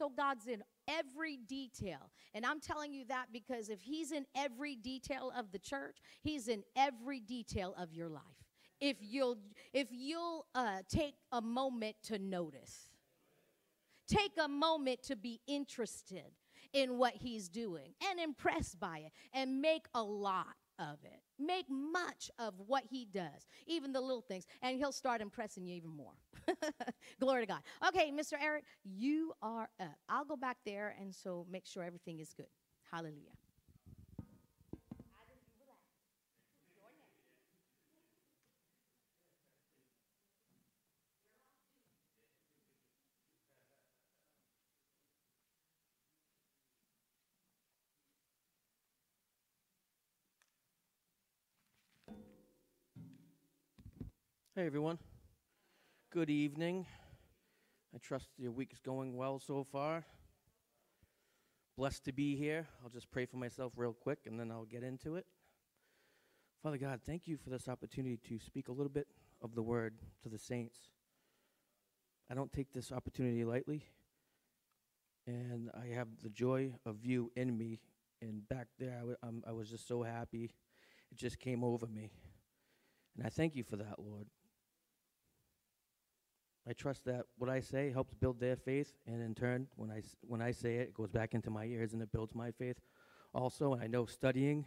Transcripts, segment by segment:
So God's in every detail. And I'm telling you that because if He's in every detail of the church, He's in every detail of your life. If you'll, if you'll uh, take a moment to notice, take a moment to be interested in what He's doing and impressed by it, and make a lot of it. Make much of what he does, even the little things, and he'll start impressing you even more. Glory to God. Okay, Mr. Eric, you are up. I'll go back there and so make sure everything is good. Hallelujah. Hey everyone. Good evening. I trust your week is going well so far. Blessed to be here. I'll just pray for myself real quick and then I'll get into it. Father God, thank you for this opportunity to speak a little bit of the word to the saints. I don't take this opportunity lightly, and I have the joy of you in me. And back there, I, w- um, I was just so happy. It just came over me. And I thank you for that, Lord. I trust that what I say helps build their faith, and in turn, when I, s- when I say it, it goes back into my ears and it builds my faith also. And I know studying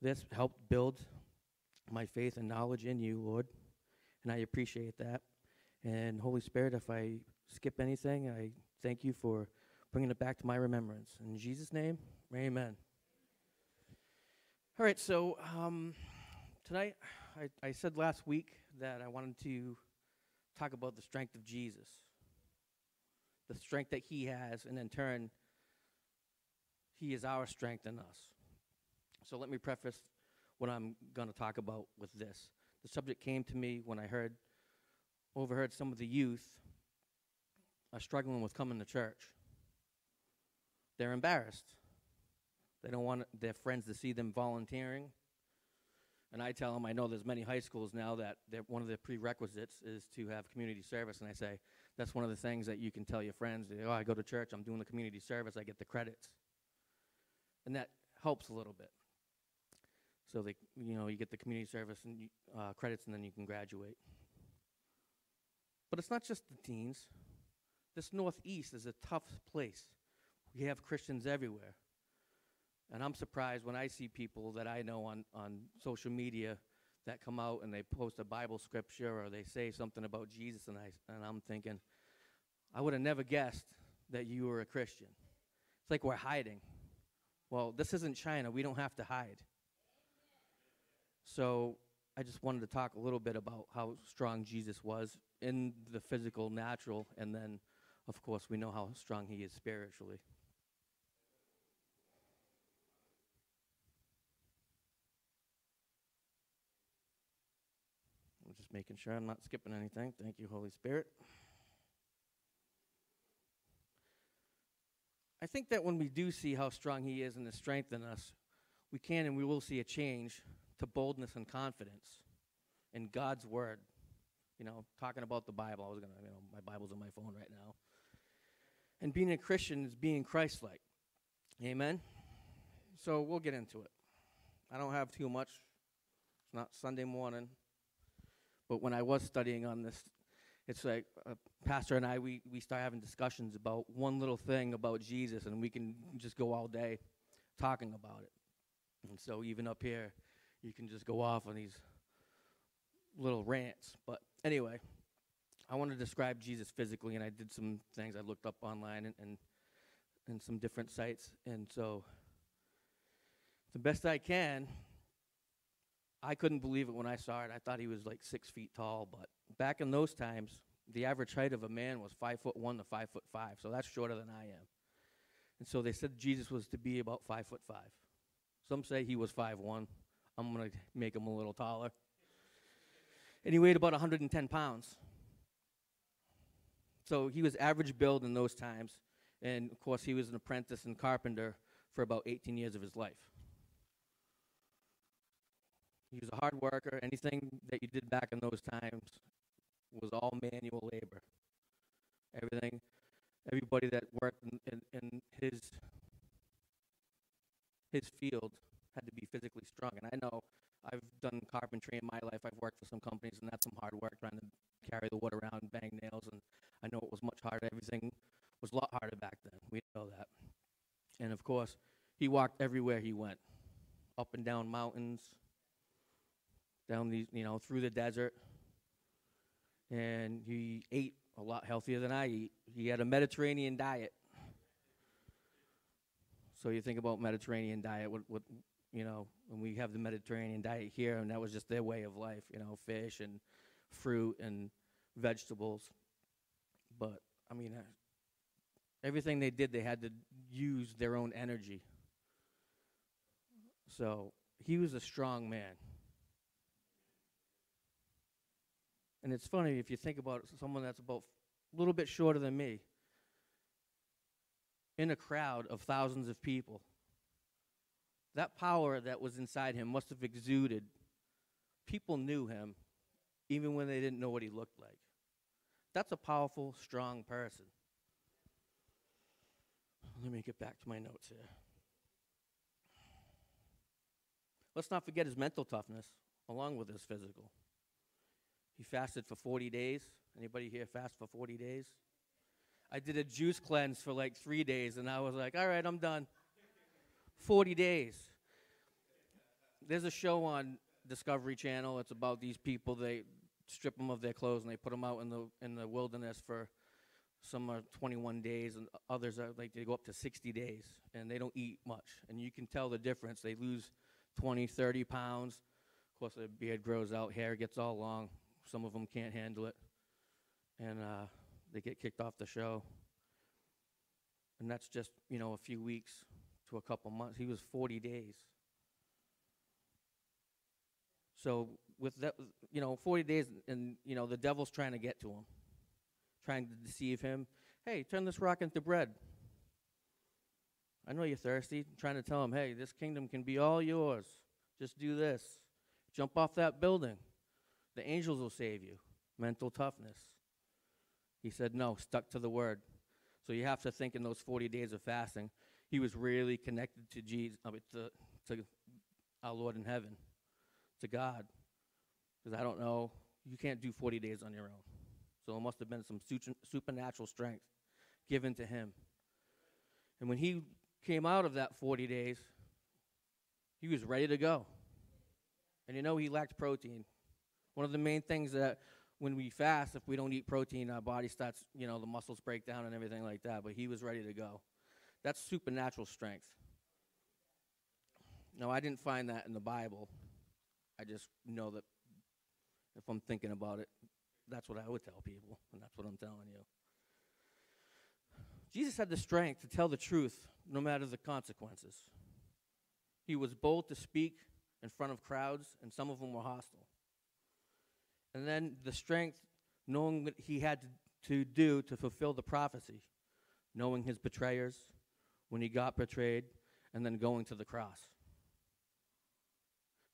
this helped build my faith and knowledge in you, Lord, and I appreciate that. And Holy Spirit, if I skip anything, I thank you for bringing it back to my remembrance. In Jesus' name, amen. All right, so um, tonight, I, I said last week that I wanted to talk about the strength of Jesus, the strength that he has, and in turn, he is our strength in us. So let me preface what I'm going to talk about with this. The subject came to me when I heard, overheard some of the youth are struggling with coming to church. They're embarrassed. They don't want their friends to see them volunteering. And I tell them, I know there's many high schools now that one of the prerequisites is to have community service. And I say, that's one of the things that you can tell your friends. Oh, I go to church, I'm doing the community service, I get the credits. And that helps a little bit. So they, you know, you get the community service and you, uh, credits, and then you can graduate. But it's not just the teens. This Northeast is a tough place. We have Christians everywhere. And I'm surprised when I see people that I know on, on social media that come out and they post a Bible scripture or they say something about Jesus, and, I, and I'm thinking, I would have never guessed that you were a Christian. It's like we're hiding. Well, this isn't China. We don't have to hide. So I just wanted to talk a little bit about how strong Jesus was in the physical, natural, and then, of course, we know how strong he is spiritually. I'm making sure I'm not skipping anything. Thank you, Holy Spirit. I think that when we do see how strong He is and His strength in us, we can and we will see a change to boldness and confidence in God's Word. You know, talking about the Bible, I was going to, you know, my Bible's on my phone right now. And being a Christian is being Christ like. Amen? So we'll get into it. I don't have too much. It's not Sunday morning. But when I was studying on this, it's like uh, Pastor and I, we, we start having discussions about one little thing about Jesus, and we can just go all day talking about it. And so even up here, you can just go off on these little rants. But anyway, I want to describe Jesus physically, and I did some things I looked up online and, and, and some different sites. And so, the best I can, I couldn't believe it when I saw it. I thought he was like six feet tall, but back in those times, the average height of a man was five foot one to five foot five, so that's shorter than I am. And so they said Jesus was to be about five foot five. Some say he was five one. I'm gonna make him a little taller. And he weighed about 110 pounds. So he was average build in those times, and of course he was an apprentice and carpenter for about 18 years of his life. He was a hard worker. Anything that you did back in those times was all manual labor. Everything everybody that worked in, in, in his his field had to be physically strong. And I know I've done carpentry in my life. I've worked for some companies, and that's some hard work trying to carry the wood around, bang nails, and I know it was much harder. Everything was a lot harder back then. We know that. And of course, he walked everywhere he went, up and down mountains, down these, you know, through the desert. And he ate a lot healthier than I eat. He had a Mediterranean diet. So you think about Mediterranean diet, what, what you know, when we have the Mediterranean diet here, and that was just their way of life, you know, fish and fruit and vegetables. But I mean, uh, everything they did, they had to use their own energy. So he was a strong man. And it's funny if you think about someone that's about a little bit shorter than me in a crowd of thousands of people. That power that was inside him must have exuded. People knew him even when they didn't know what he looked like. That's a powerful, strong person. Let me get back to my notes here. Let's not forget his mental toughness along with his physical. Fasted for 40 days. Anybody here fast for 40 days? I did a juice cleanse for like three days, and I was like, all right, I'm done. 40 days. There's a show on Discovery Channel. It's about these people. They strip them of their clothes and they put them out in the in the wilderness for some are 21 days and others are like they go up to 60 days and they don't eat much and you can tell the difference they lose 20 30 pounds of course their beard grows out hair gets all long some of them can't handle it and uh, they get kicked off the show and that's just you know a few weeks to a couple months he was 40 days so with that, you know, 40 days, and you know, the devil's trying to get to him, trying to deceive him. Hey, turn this rock into bread. I know you're thirsty. trying to tell him, hey, this kingdom can be all yours. Just do this. Jump off that building. The angels will save you. Mental toughness. He said, no, stuck to the word. So you have to think in those 40 days of fasting, he was really connected to Jesus, I mean, to, to our Lord in heaven, to God. Because I don't know, you can't do 40 days on your own. So it must have been some supernatural strength given to him. And when he came out of that 40 days, he was ready to go. And you know, he lacked protein. One of the main things that when we fast, if we don't eat protein, our body starts, you know, the muscles break down and everything like that. But he was ready to go. That's supernatural strength. No, I didn't find that in the Bible. I just know that if I'm thinking about it, that's what I would tell people, and that's what I'm telling you. Jesus had the strength to tell the truth no matter the consequences. He was bold to speak in front of crowds, and some of them were hostile. And then the strength, knowing what he had to, to do to fulfill the prophecy, knowing his betrayers, when he got betrayed, and then going to the cross.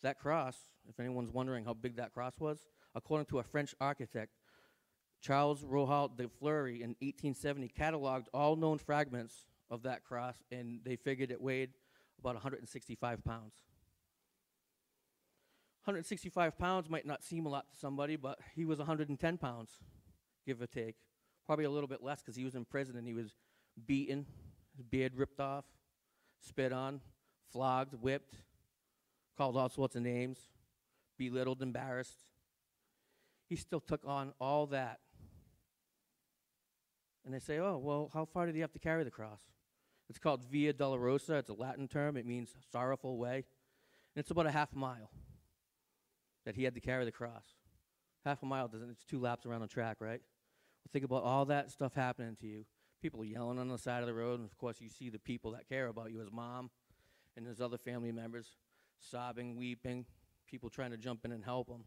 That cross, if anyone's wondering how big that cross was, according to a French architect, Charles Rohault de Fleury in 1870 cataloged all known fragments of that cross, and they figured it weighed about 165 pounds. 165 pounds might not seem a lot to somebody, but he was 110 pounds, give or take. Probably a little bit less because he was in prison and he was beaten, his beard ripped off, spit on, flogged, whipped, called all sorts of names, belittled, embarrassed. He still took on all that. And they say, oh, well, how far did he have to carry the cross? It's called Via Dolorosa. It's a Latin term. It means sorrowful way. And it's about a half mile that he had to carry the cross. Half a mile doesn't, it's two laps around the track, right? Well, think about all that stuff happening to you. People yelling on the side of the road, and of course, you see the people that care about you, his mom and his other family members sobbing, weeping, people trying to jump in and help him.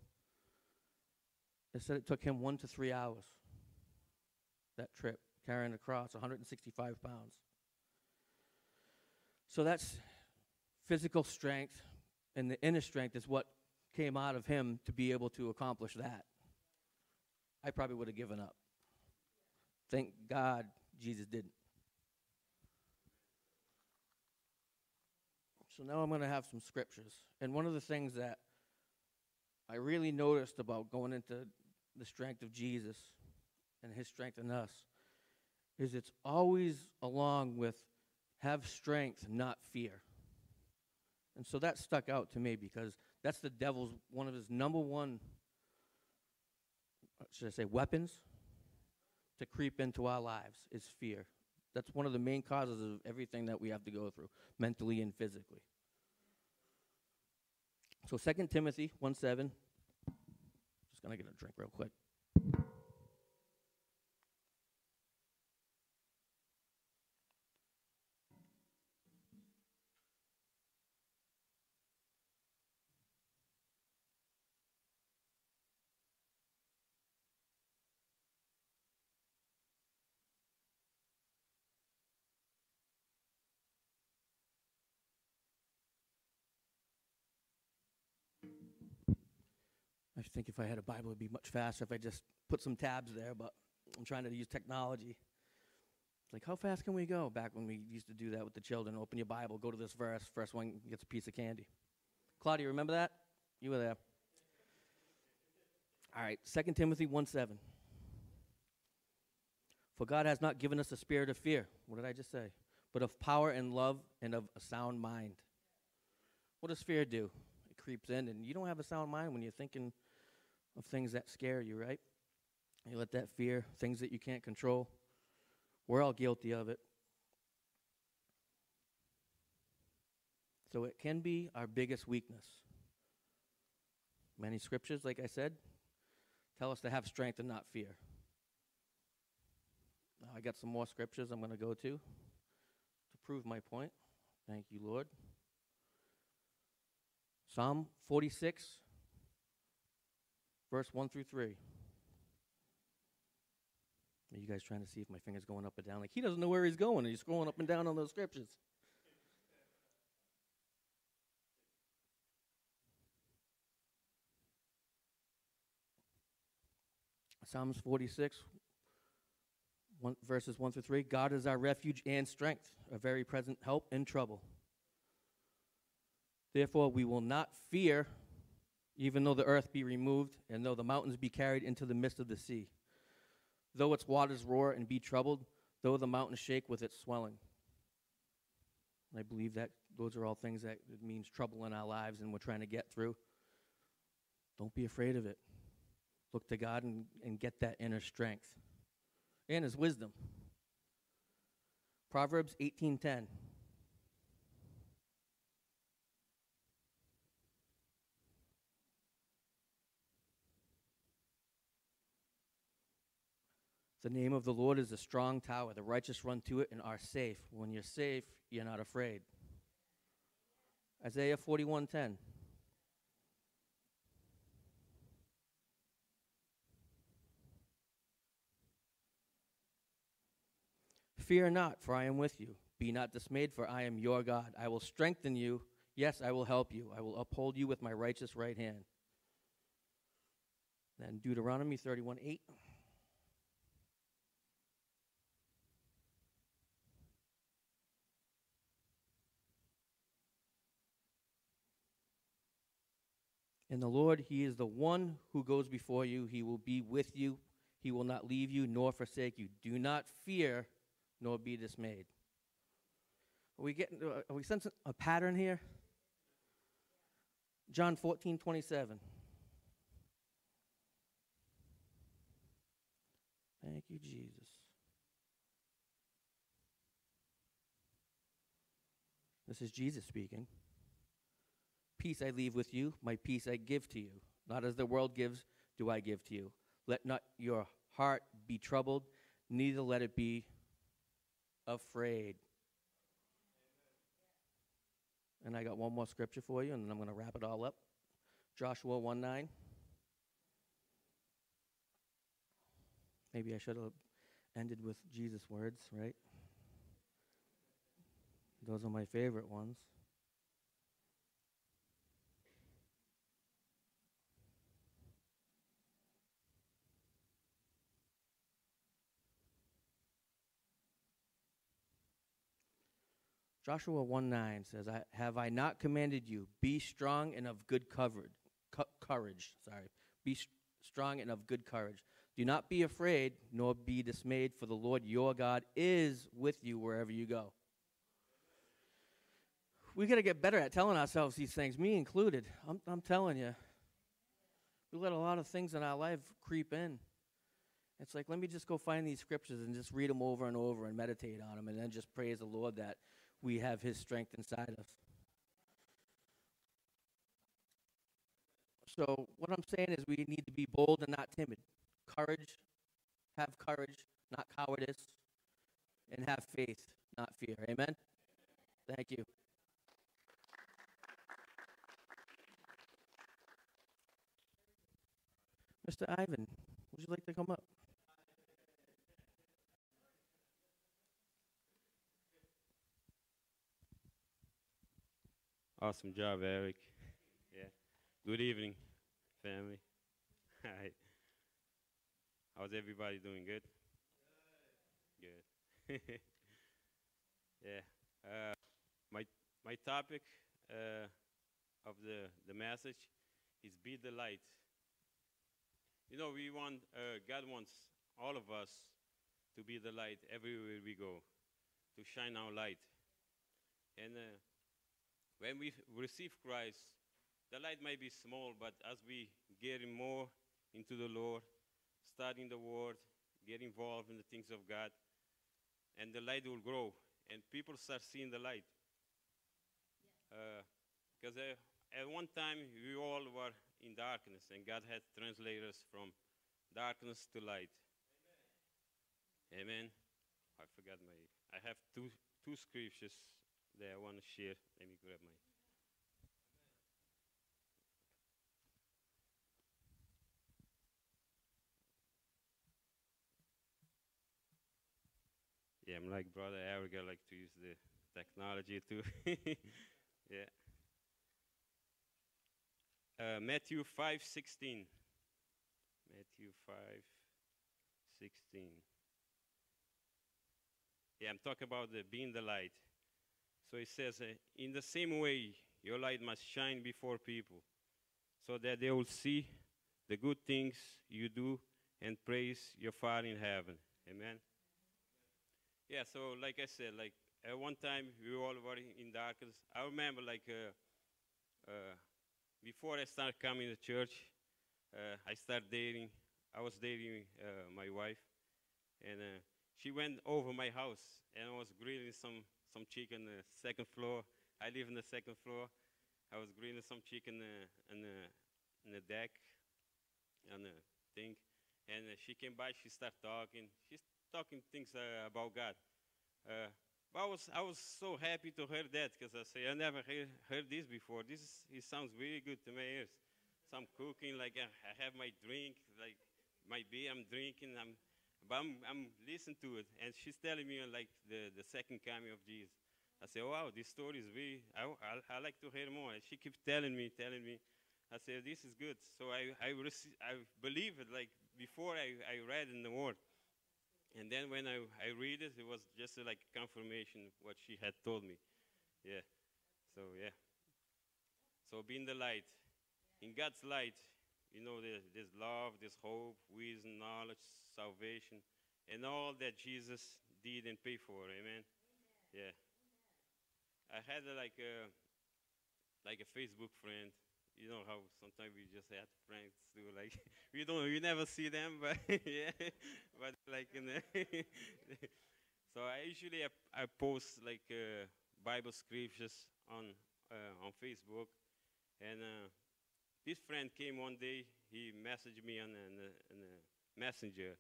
They said it took him one to three hours, that trip, carrying the cross, 165 pounds. So that's physical strength, and the inner strength is what came out of him to be able to accomplish that. I probably would have given up. Thank God Jesus didn't. So now I'm going to have some scriptures. And one of the things that I really noticed about going into the strength of Jesus and his strength in us is it's always along with have strength, not fear. And so that stuck out to me because that's the devil's one of his number one, uh, should I say, weapons to creep into our lives is fear. That's one of the main causes of everything that we have to go through, mentally and physically. So 2 Timothy 1 7. Just going to get a drink real quick. I think if I had a Bible, it'd be much faster if I just put some tabs there, but I'm trying to use technology. It's like, how fast can we go? Back when we used to do that with the children open your Bible, go to this verse, first one gets a piece of candy. Claudia, remember that? You were there. All right, 2 Timothy 1 7. For God has not given us a spirit of fear. What did I just say? But of power and love and of a sound mind. What does fear do? It creeps in, and you don't have a sound mind when you're thinking of things that scare you, right? You let that fear, things that you can't control. We're all guilty of it. So it can be our biggest weakness. Many scriptures, like I said, tell us to have strength and not fear. Now, I got some more scriptures I'm going to go to to prove my point. Thank you, Lord. Psalm 46, verse 1 through 3. Are you guys trying to see if my finger's going up and down? Like, he doesn't know where he's going, and he's scrolling up and down on those scriptures. Psalms 46, one, verses 1 through 3. God is our refuge and strength, a very present help in trouble. Therefore, we will not fear, even though the earth be removed, and though the mountains be carried into the midst of the sea. Though its waters roar and be troubled, though the mountains shake with its swelling. I believe that those are all things that it means trouble in our lives and we're trying to get through. Don't be afraid of it. Look to God and, and get that inner strength and his wisdom. Proverbs 18:10 The name of the Lord is a strong tower. The righteous run to it and are safe. When you're safe, you're not afraid. Isaiah 41:10. Fear not, for I am with you. Be not dismayed, for I am your God. I will strengthen you. Yes, I will help you. I will uphold you with my righteous right hand. Then Deuteronomy 31 8. In the Lord, He is the one who goes before you. He will be with you. He will not leave you nor forsake you. Do not fear nor be dismayed. Are we getting? Are we sensing a pattern here? John 14, 27. Thank you, Jesus. This is Jesus speaking. Peace I leave with you, my peace I give to you. Not as the world gives, do I give to you. Let not your heart be troubled, neither let it be afraid. And I got one more scripture for you, and then I'm going to wrap it all up. Joshua 1 9. Maybe I should have ended with Jesus' words, right? Those are my favorite ones. Joshua 1 9 says, I, Have I not commanded you? Be strong and of good covered, cu- courage. Sorry. Be s- strong and of good courage. Do not be afraid, nor be dismayed, for the Lord your God is with you wherever you go. We got to get better at telling ourselves these things, me included. I'm, I'm telling you. We let a lot of things in our life creep in. It's like, let me just go find these scriptures and just read them over and over and meditate on them and then just praise the Lord that we have His strength inside us. So, what I'm saying is, we need to be bold and not timid. Courage, have courage, not cowardice, and have faith, not fear. Amen? Thank you. Mr. Ivan, would you like to come up? Awesome job, Eric. Yeah. Good evening, family. Hi. How's everybody doing? Good? Good. yeah. Uh, my my topic uh, of the the message is be the light. You know, we want uh, God wants all of us to be the light everywhere we go, to shine our light. And uh, when we receive Christ, the light may be small, but as we get more into the Lord, studying the Word, get involved in the things of God, and the light will grow, and people start seeing the light. Because uh, at one time we all were in darkness, and God had translated us from darkness to light. Amen. I forgot my. I have two two scriptures that I want to share. Let me grab my. Yeah, I'm like brother Eric. I like to use the technology too. yeah. Uh, Matthew five sixteen. Matthew five sixteen. Yeah, I'm talking about the being the light. So it says, uh, in the same way, your light must shine before people, so that they will see the good things you do and praise your Father in heaven. Amen. Yeah. So, like I said, like at one time we all were in darkness. I remember, like, uh, uh, before I started coming to church, uh, I started dating. I was dating uh, my wife, and uh, she went over my house, and I was grilling some some chicken on the second floor. I live in the second floor. I was grilling some chicken uh, on the on the deck, on the thing, and uh, she came by. She started talking. She's talking things uh, about God. Uh, but I was I was so happy to hear that because I say I never hear, heard this before. This is, it sounds really good to my ears. Some cooking, like I, I have my drink, like my beer I'm drinking. I'm but I'm, I'm listening to it, and she's telling me like the, the second coming of Jesus. I say, wow, this story is really, I, I, I like to hear more. And she keeps telling me, telling me. I say, this is good. So I, I, I believe it like before I, I read in the Word. And then when I, I read it, it was just like confirmation of what she had told me. Yeah. So, yeah. So being the light. In God's light, you know, there, there's love, there's hope, wisdom, knowledge, salvation, and all that Jesus did and paid for. Amen. Yeah. I had uh, like a like a Facebook friend. You know how sometimes we just have friends too. Like we don't, we never see them, but yeah, but like in the so I usually I, I post like uh, Bible scriptures on uh, on Facebook, and. Uh, this friend came one day. He messaged me on a, on on a messenger.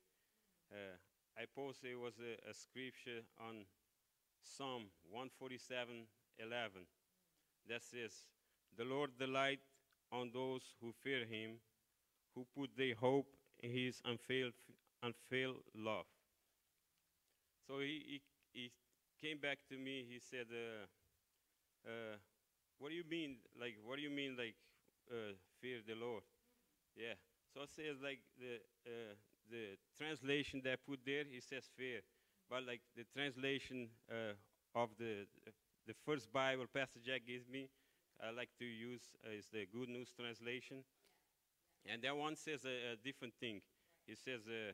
Uh, I posted it was a, a scripture on Psalm 147, 11. That says, "The Lord delight on those who fear Him, who put their hope in His unfailed, unfailed love." So he, he, he came back to me. He said, uh, uh, "What do you mean? Like, what do you mean? Like, uh, fear the Lord. Yeah. So it says like the uh, the translation that I put there, it says fear, but like the translation uh, of the the first Bible Pastor Jack gives me, I like to use uh, is the Good News translation, and that one says a, a different thing. It says, uh,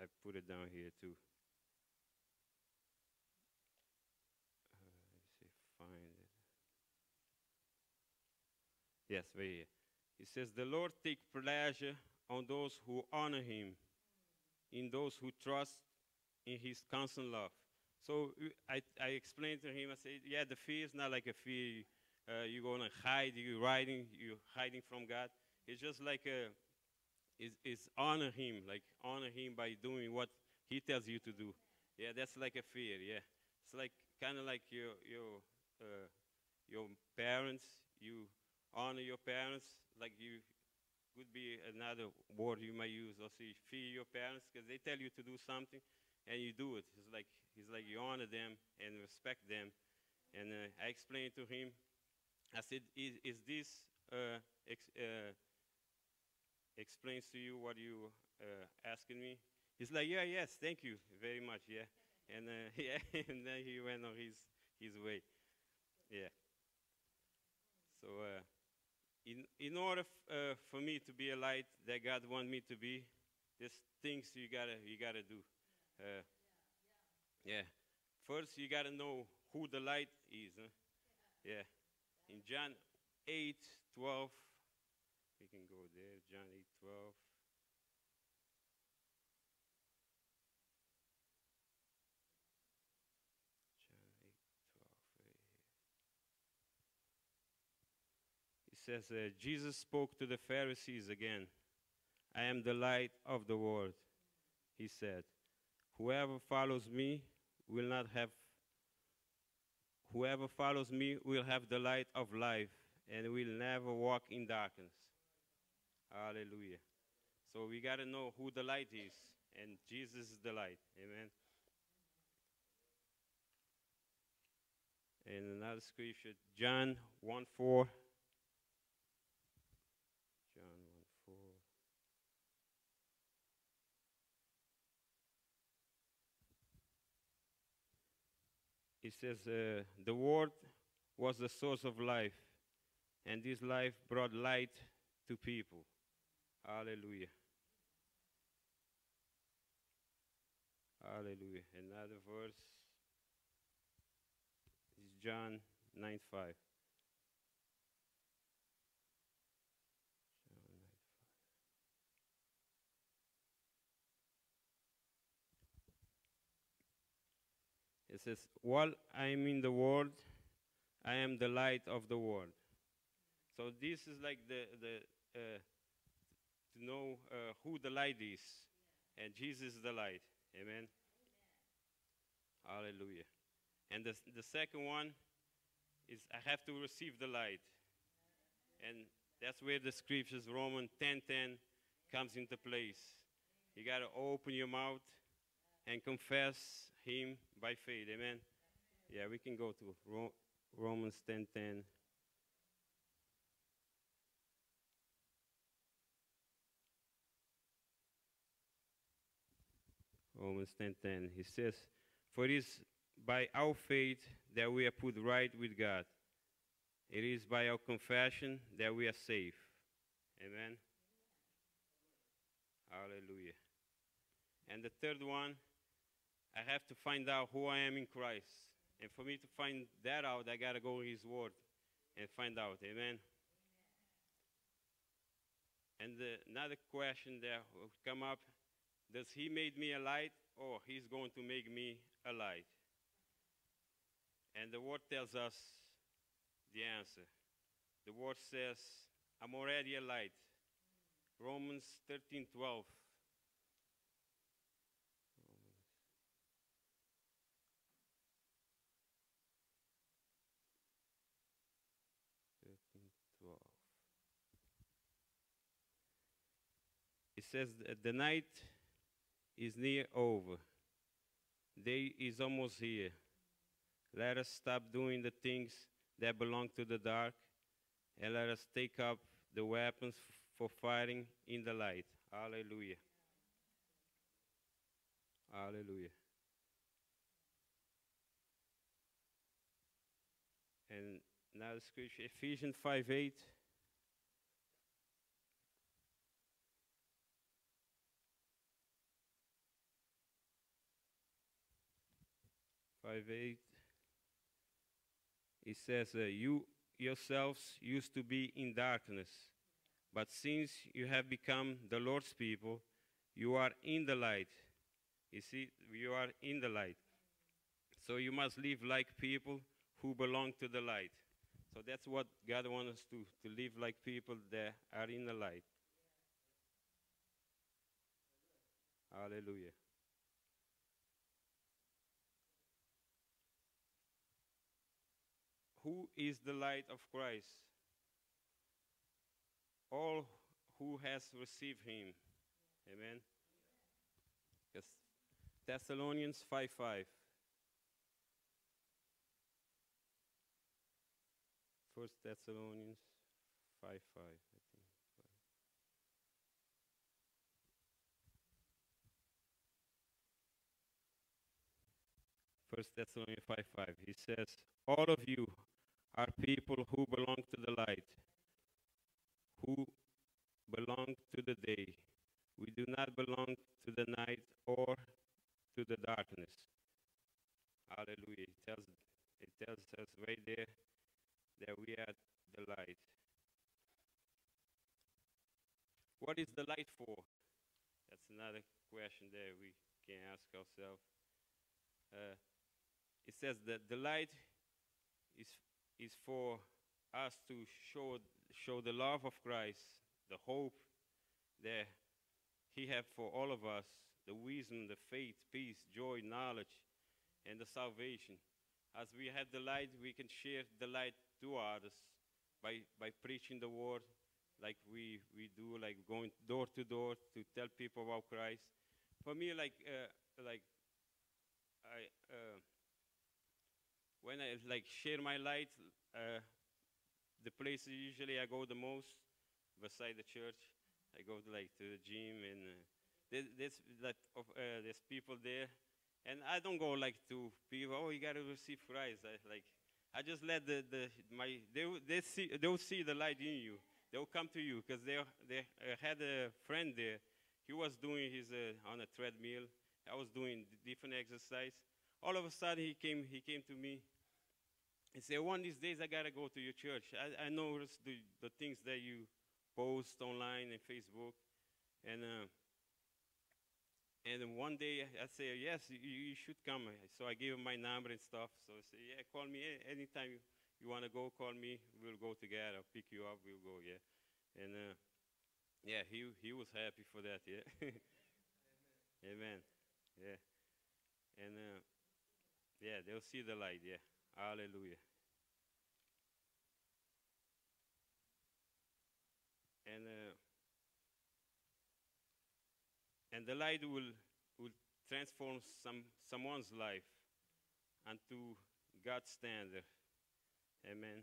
I put it down here too. Uh, let me see, find it. Yes, here. It says, "The Lord take pleasure on those who honor Him, in those who trust in His constant love." So uh, I, I explained to him. I said, "Yeah, the fear is not like a fear. Uh, you're gonna hide. You're hiding. You're hiding from God. It's just like a, is is honor Him, like honor Him by doing what He tells you to do. Yeah, that's like a fear. Yeah, it's like kind of like your your uh, your parents. You honor your parents, like you could be another word you might use. Or say fear your parents because they tell you to do something, and you do it. It's like it's like you honor them and respect them. And uh, I explained to him. I said, "Is, is this uh, ex- uh, explains to you what you uh, asking me?" He's like, "Yeah, yes, thank you very much, yeah." And uh, yeah, and then he went on his his way. Yeah. So, uh, in in order uh, for me to be a light that God want me to be, there's things you gotta you gotta do. Uh, yeah. First, you gotta know who the light is. Huh? Yeah. In John 8, 12, we can go there. John 8, 12. John 8, 12, right here. It says, uh, Jesus spoke to the Pharisees again. I am the light of the world, he said. Whoever follows me will not have whoever follows me will have the light of life and will never walk in darkness. Hallelujah. So we got to know who the light is and Jesus is the light. Amen. And another scripture, John 1 4. John 1 4. It says, uh, The Word was the source of life, and this life brought light to people. Hallelujah. Hallelujah. Another verse is John 9 5. It says, While I am in the world, I am the light of the world. So this is like the, the uh, to know uh, who the light is. And Jesus is the light. Amen. Hallelujah. And the, the second one is I have to receive the light. And that's where the scriptures, Romans 10.10, comes into place. You got to open your mouth and confess him by faith. Amen. Yeah, we can go to Ro- Romans 10:10. Romans 10:10. He says, "For it is by our faith that we are put right with God. It is by our confession that we are safe." Amen. Hallelujah. And the third one, I have to find out who I am in Christ. And for me to find that out, I got to go in His Word and find out. Amen. And the, another question that will come up Does He made me a light, or He's going to make me a light? And the Word tells us the answer. The Word says, I'm already a light. Romans 13 12. 12. It says the night is near over. Day is almost here. Let us stop doing the things that belong to the dark and let us take up the weapons for fighting in the light. Hallelujah. Hallelujah. And now the scripture, Ephesians 5 8. Five eight. It says, uh, "You yourselves used to be in darkness, but since you have become the Lord's people, you are in the light. You see, you are in the light. So you must live like people who belong to the light. So that's what God wants us to, to live like people that are in the light. Hallelujah. Who is the light of Christ? All who has received him. Amen. Yes. Thessalonians 5 5. First Thessalonians 5 5, I think. First Thessalonians 5 5. He says, All of you are people who belong to the light, who belong to the day. We do not belong to the night or to the darkness. Hallelujah. It tells, it tells us right there that we are the light. What is the light for? That's another question that we can ask ourselves. Uh, it says that the light is, is for us to show, show the love of Christ, the hope that He has for all of us, the wisdom, the faith, peace, joy, knowledge, and the salvation. As we have the light, we can share the light to others by, by preaching the word like we, we do, like going door to door to tell people about Christ. For me, like, uh, like I, uh, when I like share my light, uh, the place usually I go the most beside the church. I go to, like to the gym and uh, there's, like of, uh, there's people there, and I don't go like to people. Oh, you gotta receive Christ. I, like I just let the, the my they they see they'll see the light in you. They'll come to you because they they uh, had a friend there. He was doing his uh, on a treadmill. I was doing different exercise. All of a sudden, he came he came to me. He say, "One of these days, I gotta go to your church. I, I noticed the the things that you post online and Facebook, and." Uh, and then one day I say, yes, you, you should come. So I gave him my number and stuff. So I say, yeah, call me anytime you, you want to go, call me. We'll go together. I'll pick you up. We'll go, yeah. And uh, yeah, he, he was happy for that, yeah. Amen. Yeah. And uh, yeah, they'll see the light, yeah. Hallelujah. And uh, and the light will will transform some someone's life unto God's standard. Amen.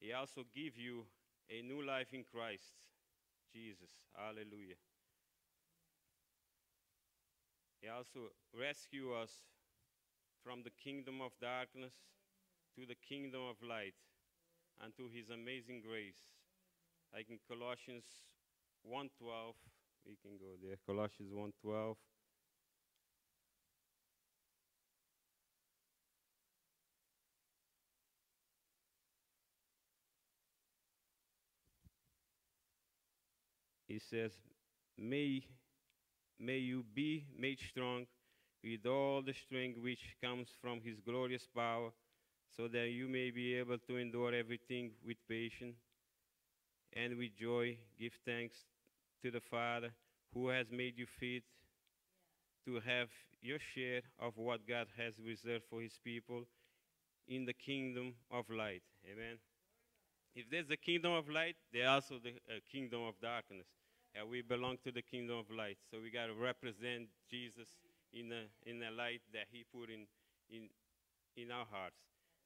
He also give you a new life in Christ Jesus. Hallelujah. He also rescue us from the kingdom of darkness to the kingdom of light unto his amazing grace. Like in Colossians 1:12, we can go there. Colossians 1:12. He says, "May may you be made strong with all the strength which comes from his glorious power, so that you may be able to endure everything with patience and with joy give thanks to the Father who has made you fit to have your share of what God has reserved for his people in the kingdom of light. Amen. If there's a kingdom of light, there's also the uh, kingdom of darkness. And we belong to the kingdom of light. So we got to represent Jesus in the, in the light that he put in, in, in our hearts.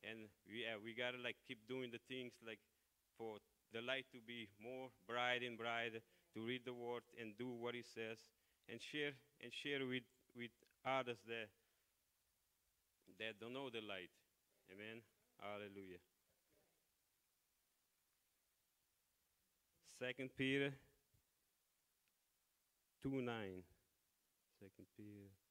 And we, uh, we got to like keep doing the things like for the light to be more bright and brighter, to read the word and do what he says, and share and share with, with others that that don't know the light. Amen. Hallelujah. Second Peter 2 9. Second Peter.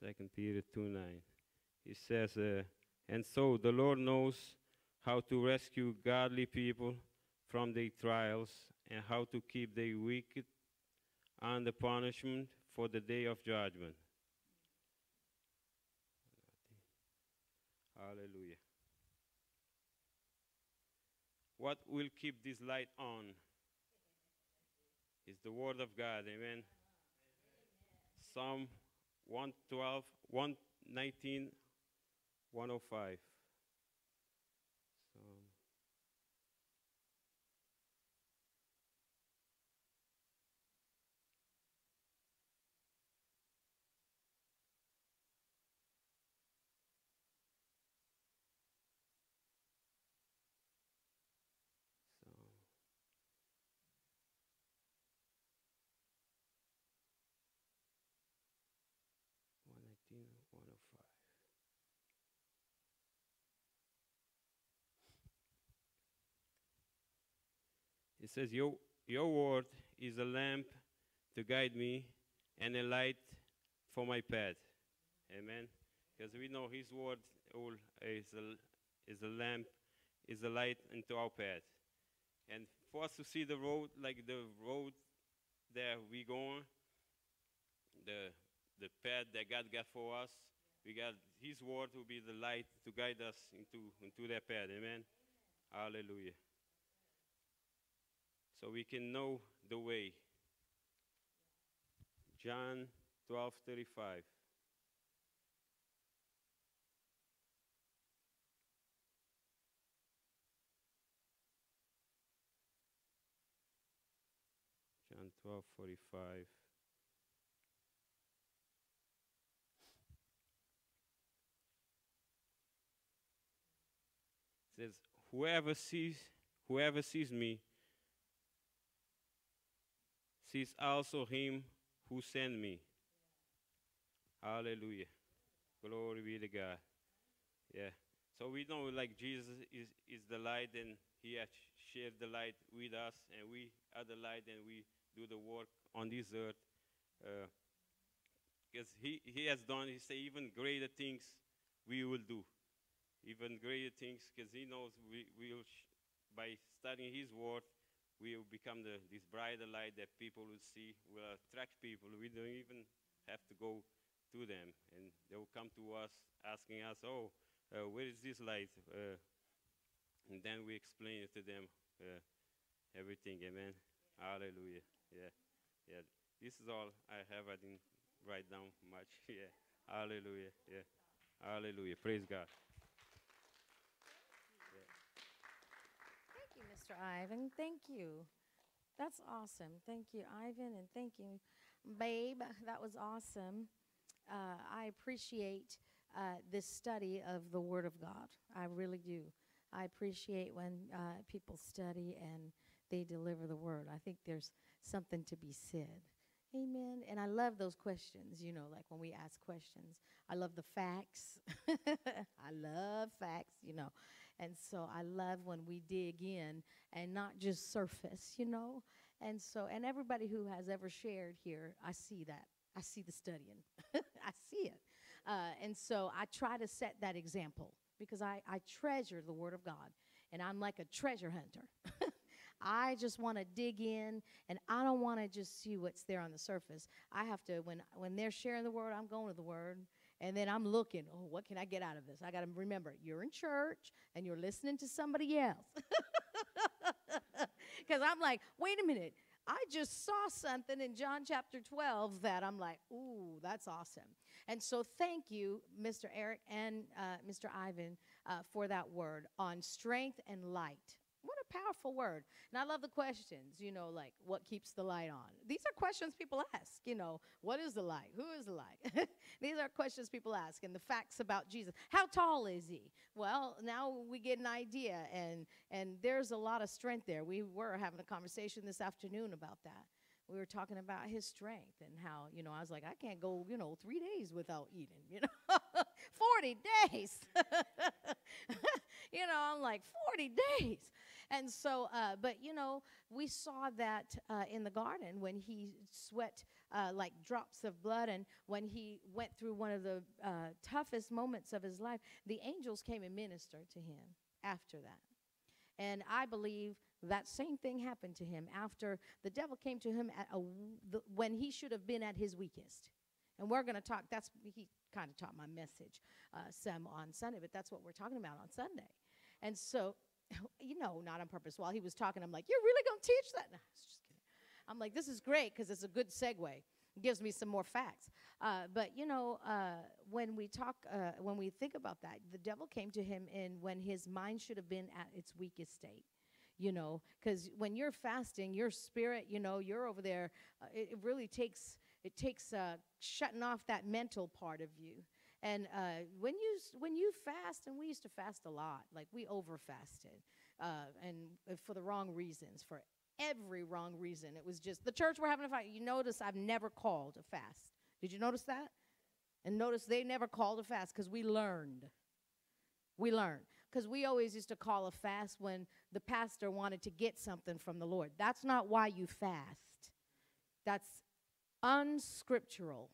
Second Peter 2 9. He says, uh, And so the Lord knows how to rescue godly people from their trials and how to keep the wicked under punishment for the day of judgment. Hallelujah. What will keep this light on is the Word of God. Amen. Psalm 112, 119, 105. 105. It says, Your, your word is a lamp to guide me and a light for my path. Amen. Because we know His word is a, is a lamp, is a light into our path. And for us to see the road, like the road that we go on, the the path that God got for us. We got His word to be the light to guide us into, into that path. Amen? Amen. Hallelujah. So we can know the way. John 12 35. John 12 45. Says, Whoever sees whoever sees me sees also him who sent me. Hallelujah. Glory be to God. Yeah. So we know like Jesus is, is the light and he has shared the light with us and we are the light and we do the work on this earth. Uh, because he, he has done, he say, even greater things we will do. Even greater things because he knows we will, by studying his word, we will become the, this brighter light that people will see, will attract people. We don't even have to go to them. And they will come to us asking us, oh, uh, where is this light? Uh, and then we explain it to them, uh, everything. Amen. Hallelujah. Yeah. Yeah. This is all I have. I didn't write down much. yeah. Hallelujah. Yeah. Hallelujah. Praise God. Mr. Ivan. Thank you. That's awesome. Thank you, Ivan, and thank you, Babe. That was awesome. Uh, I appreciate uh, this study of the Word of God. I really do. I appreciate when uh, people study and they deliver the Word. I think there's something to be said. Amen. And I love those questions, you know, like when we ask questions. I love the facts. I love facts, you know. And so I love when we dig in and not just surface, you know. And so, and everybody who has ever shared here, I see that. I see the studying. I see it. Uh, and so I try to set that example because I, I treasure the Word of God. And I'm like a treasure hunter. I just want to dig in and I don't want to just see what's there on the surface. I have to when when they're sharing the word, I'm going to the word and then I'm looking, oh, what can I get out of this? I got to remember, you're in church and you're listening to somebody else. Cuz I'm like, wait a minute. I just saw something in John chapter 12 that I'm like, ooh, that's awesome. And so, thank you, Mr. Eric and uh, Mr. Ivan, uh, for that word on strength and light. Powerful word. And I love the questions, you know, like what keeps the light on? These are questions people ask, you know, what is the light? Who is the light? These are questions people ask and the facts about Jesus. How tall is he? Well, now we get an idea and and there's a lot of strength there. We were having a conversation this afternoon about that we were talking about his strength and how you know i was like i can't go you know three days without eating you know 40 days you know i'm like 40 days and so uh, but you know we saw that uh, in the garden when he sweat uh, like drops of blood and when he went through one of the uh, toughest moments of his life the angels came and ministered to him after that and i believe that same thing happened to him after the devil came to him at a, the, when he should have been at his weakest. And we're going to talk, that's, he kind of taught my message uh, some on Sunday, but that's what we're talking about on Sunday. And so, you know, not on purpose, while he was talking, I'm like, you're really going to teach that? No, I was just kidding. I'm like, this is great because it's a good segue. It gives me some more facts. Uh, but, you know, uh, when we talk, uh, when we think about that, the devil came to him in when his mind should have been at its weakest state you know, because when you're fasting, your spirit, you know, you're over there. Uh, it, it, really takes it takes uh, shutting off that mental part of you. And uh, when you when you fast, and we used to fast a lot, like we over fasted, uh, and uh, for the wrong reasons, for every wrong reason. It was just the church were having a fight. You notice I've never called a fast. Did you notice that? And notice they never called a fast because we learned. We learned because we always used to call a fast when the pastor wanted to get something from the Lord. That's not why you fast, that's unscriptural.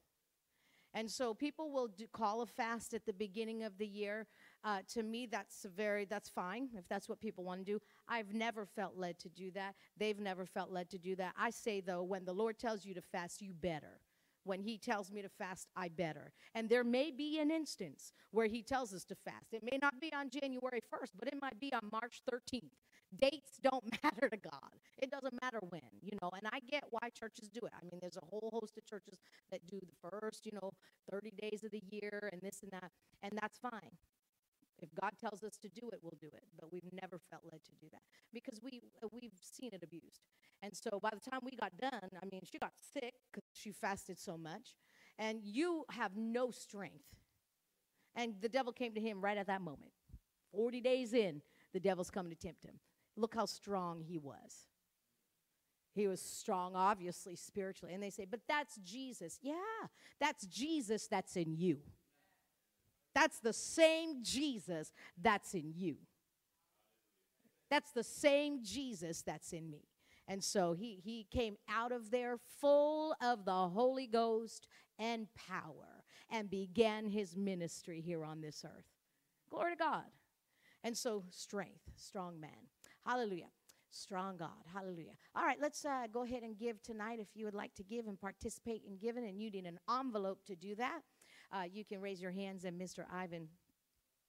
And so people will do, call a fast at the beginning of the year. Uh, to me, that's very that's fine if that's what people want to do. I've never felt led to do that. They've never felt led to do that. I say though, when the Lord tells you to fast, you better when he tells me to fast, I better. And there may be an instance where he tells us to fast. It may not be on January 1st, but it might be on March 13th. Dates don't matter to God. It doesn't matter when, you know, and I get why churches do it. I mean, there's a whole host of churches that do the first, you know, 30 days of the year and this and that, and that's fine. If God tells us to do it, we'll do it. But we've never felt led to do that because we uh, we've seen it abused. And so by the time we got done, I mean, she got sick because she fasted so much, and you have no strength. And the devil came to him right at that moment. 40 days in, the devil's coming to tempt him. Look how strong he was. He was strong, obviously, spiritually. And they say, but that's Jesus. Yeah, that's Jesus that's in you. That's the same Jesus that's in you. That's the same Jesus that's in me. And so he, he came out of there full of the Holy Ghost and power and began his ministry here on this earth. Glory to God. And so, strength, strong man. Hallelujah. Strong God. Hallelujah. All right, let's uh, go ahead and give tonight if you would like to give and participate in giving, and you need an envelope to do that uh, you can raise your hands and Mr. Ivan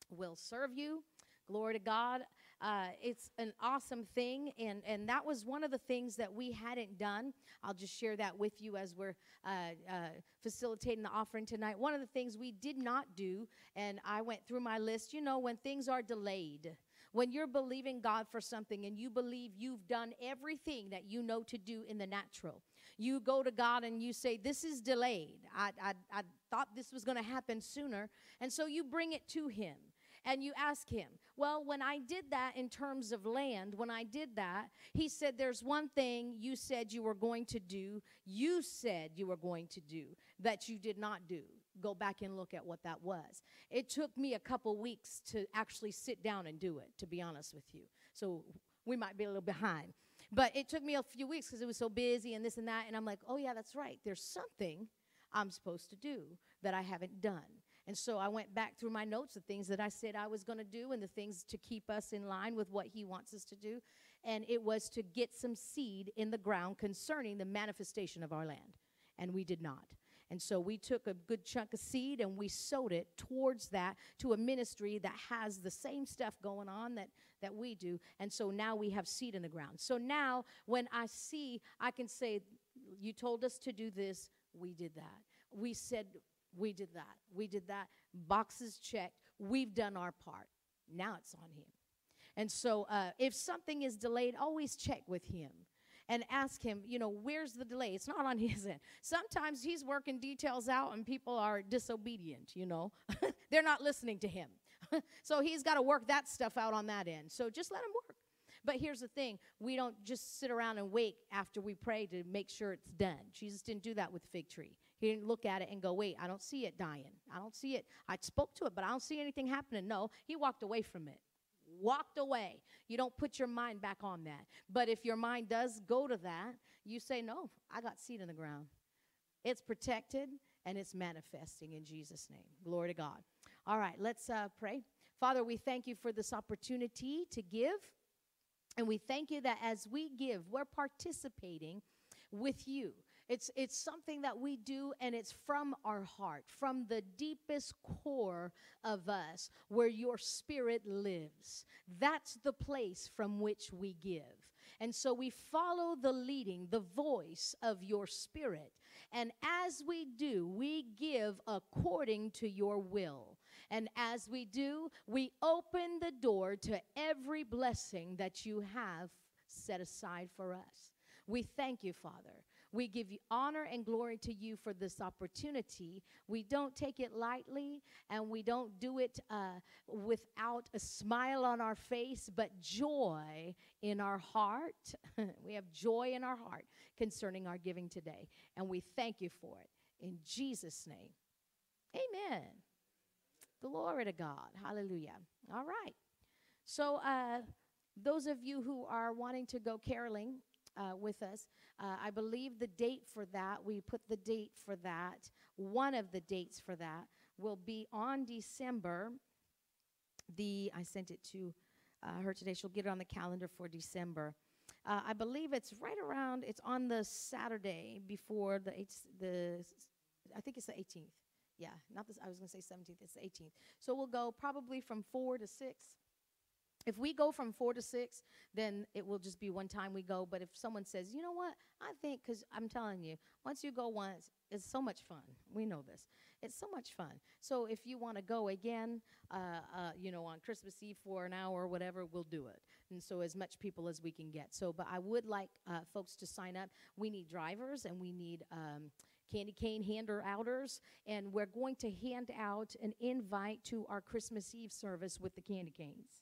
will serve you. Glory to God. Uh, it's an awesome thing. And, and that was one of the things that we hadn't done. I'll just share that with you as we're uh, uh, facilitating the offering tonight. One of the things we did not do, and I went through my list, you know, when things are delayed, when you're believing God for something and you believe you've done everything that you know to do in the natural, you go to God and you say, This is delayed. I, I, I thought this was going to happen sooner. And so you bring it to Him and you ask Him, Well, when I did that in terms of land, when I did that, He said, There's one thing you said you were going to do, you said you were going to do that you did not do. Go back and look at what that was. It took me a couple weeks to actually sit down and do it, to be honest with you. So we might be a little behind. But it took me a few weeks because it was so busy and this and that. And I'm like, oh, yeah, that's right. There's something I'm supposed to do that I haven't done. And so I went back through my notes, the things that I said I was going to do, and the things to keep us in line with what He wants us to do. And it was to get some seed in the ground concerning the manifestation of our land. And we did not. And so we took a good chunk of seed and we sowed it towards that to a ministry that has the same stuff going on that, that we do. And so now we have seed in the ground. So now when I see, I can say, You told us to do this, we did that. We said, We did that. We did that. Boxes checked. We've done our part. Now it's on Him. And so, uh, if something is delayed, always check with him and ask him, you know, where's the delay? It's not on his end. Sometimes he's working details out and people are disobedient, you know, they're not listening to him. so, he's got to work that stuff out on that end. So, just let him work. But here's the thing we don't just sit around and wait after we pray to make sure it's done. Jesus didn't do that with the fig tree. He didn't look at it and go, wait, I don't see it dying. I don't see it. I spoke to it, but I don't see anything happening. No, he walked away from it. Walked away. You don't put your mind back on that. But if your mind does go to that, you say, no, I got seed in the ground. It's protected and it's manifesting in Jesus' name. Glory to God. All right, let's uh, pray. Father, we thank you for this opportunity to give. And we thank you that as we give, we're participating with you. It's, it's something that we do, and it's from our heart, from the deepest core of us, where your spirit lives. That's the place from which we give. And so we follow the leading, the voice of your spirit. And as we do, we give according to your will. And as we do, we open the door to every blessing that you have set aside for us. We thank you, Father. We give you honor and glory to you for this opportunity. We don't take it lightly and we don't do it uh, without a smile on our face, but joy in our heart. we have joy in our heart concerning our giving today. And we thank you for it. In Jesus' name, amen. Glory to God. Hallelujah. All right. So, uh, those of you who are wanting to go caroling uh, with us, uh, I believe the date for that, we put the date for that, one of the dates for that will be on December. The, I sent it to uh, her today. She'll get it on the calendar for December. Uh, I believe it's right around, it's on the Saturday before the, eight, the I think it's the 18th. Yeah, not this, I was going to say 17th, it's the 18th. So we'll go probably from 4 to 6. If we go from 4 to 6, then it will just be one time we go. But if someone says, you know what, I think, because I'm telling you, once you go once, it's so much fun. We know this. It's so much fun. So if you want to go again, uh, uh, you know, on Christmas Eve for an hour or whatever, we'll do it. And so as much people as we can get. So, but I would like uh, folks to sign up. We need drivers and we need. Um, candy cane hander outers, and we're going to hand out an invite to our Christmas Eve service with the candy canes.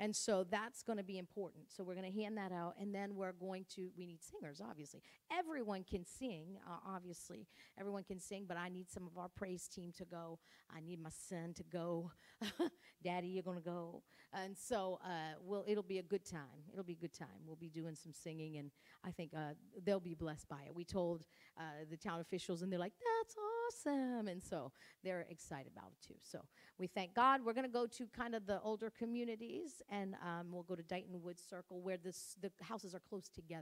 And so that's going to be important. So we're going to hand that out, and then we're going to, we need singers, obviously. Everyone can sing, uh, obviously. Everyone can sing, but I need some of our praise team to go. I need my son to go. Daddy, you're going to go. And so uh, we'll, it'll be a good time. It'll be a good time. We'll be doing some singing, and I think uh, they'll be blessed by it. We told uh, the town officials, and they're like, that's awesome. And so they're excited about it too. So we thank God. We're going to go to kind of the older communities, and um, we'll go to Dighton Woods Circle where this, the houses are close together.